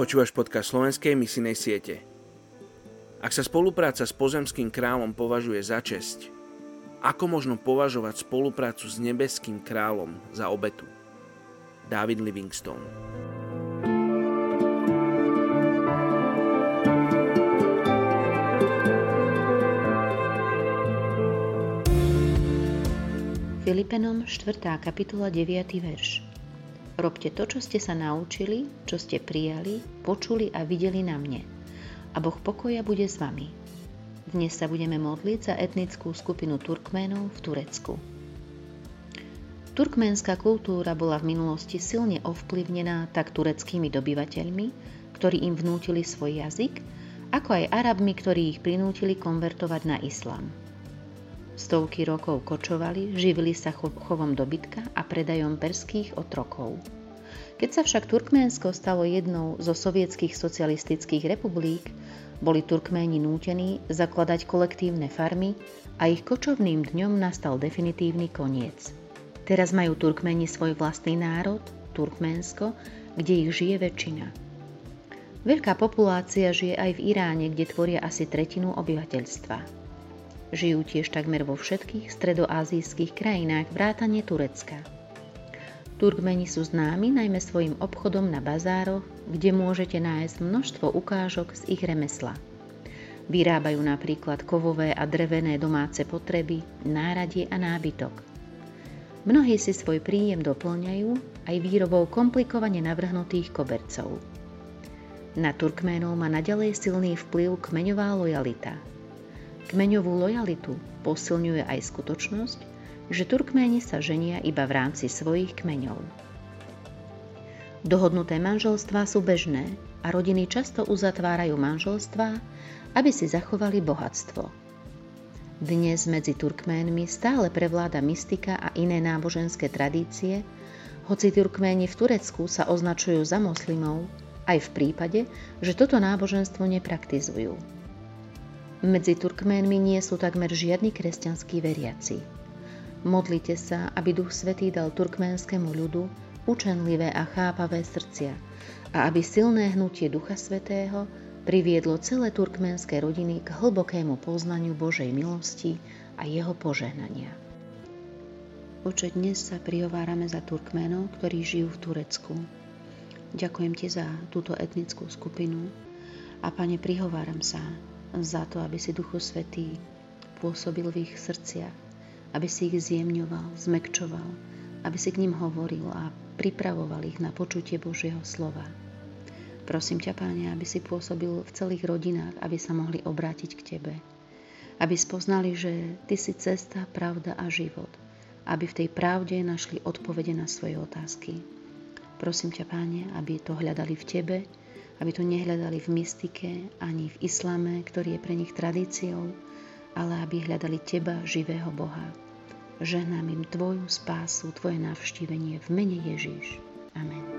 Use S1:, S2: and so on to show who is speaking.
S1: Počúvaš podcast slovenskej misijnej siete. Ak sa spolupráca s pozemským kráľom považuje za česť, ako možno považovať spoluprácu s nebeským kráľom za obetu? David Livingstone
S2: Filipenom 4. kapitola 9. verš Robte to, čo ste sa naučili, čo ste prijali, počuli a videli na mne. A Boh pokoja bude s vami. Dnes sa budeme modliť za etnickú skupinu Turkménov v Turecku. Turkménska kultúra bola v minulosti silne ovplyvnená tak tureckými dobyvateľmi, ktorí im vnútili svoj jazyk, ako aj Arabmi, ktorí ich prinútili konvertovať na islám. Stovky rokov kočovali, živili sa chovom dobytka a predajom perských otrokov. Keď sa však Turkménsko stalo jednou zo sovietských socialistických republik, boli Turkméni nútení zakladať kolektívne farmy a ich kočovným dňom nastal definitívny koniec. Teraz majú Turkméni svoj vlastný národ, Turkménsko, kde ich žije väčšina. Veľká populácia žije aj v Iráne, kde tvoria asi tretinu obyvateľstva. Žijú tiež takmer vo všetkých stredoázijských krajinách vrátane Turecka. Turkmeni sú známi najmä svojim obchodom na bazároch, kde môžete nájsť množstvo ukážok z ich remesla. Vyrábajú napríklad kovové a drevené domáce potreby, náradie a nábytok. Mnohí si svoj príjem doplňajú aj výrobou komplikovane navrhnutých kobercov. Na Turkménov má naďalej silný vplyv kmeňová lojalita – Kmeňovú lojalitu posilňuje aj skutočnosť, že Turkméni sa ženia iba v rámci svojich kmeňov. Dohodnuté manželstvá sú bežné a rodiny často uzatvárajú manželstvá, aby si zachovali bohatstvo. Dnes medzi Turkménmi stále prevláda mystika a iné náboženské tradície, hoci Turkméni v Turecku sa označujú za moslimov, aj v prípade, že toto náboženstvo nepraktizujú. Medzi Turkménmi nie sú takmer žiadni kresťanskí veriaci. Modlite sa, aby Duch Svetý dal turkménskému ľudu učenlivé a chápavé srdcia a aby silné hnutie Ducha Svetého priviedlo celé turkménske rodiny k hlbokému poznaniu Božej milosti a jeho požehnania. Oče, dnes sa prihovárame za Turkménov, ktorí žijú v Turecku. Ďakujem Ti za túto etnickú skupinu a Pane, prihováram sa za to, aby si Duchu Svetý pôsobil v ich srdciach, aby si ich zjemňoval, zmekčoval, aby si k ním hovoril a pripravoval ich na počutie Božieho slova. Prosím ťa, Páne, aby si pôsobil v celých rodinách, aby sa mohli obrátiť k Tebe. Aby spoznali, že Ty si cesta, pravda a život. Aby v tej pravde našli odpovede na svoje otázky. Prosím ťa, Páne, aby to hľadali v Tebe, aby to nehľadali v mystike ani v islame, ktorý je pre nich tradíciou, ale aby hľadali Teba, živého Boha. Žehnám im Tvoju spásu, Tvoje navštívenie v mene Ježiš. Amen.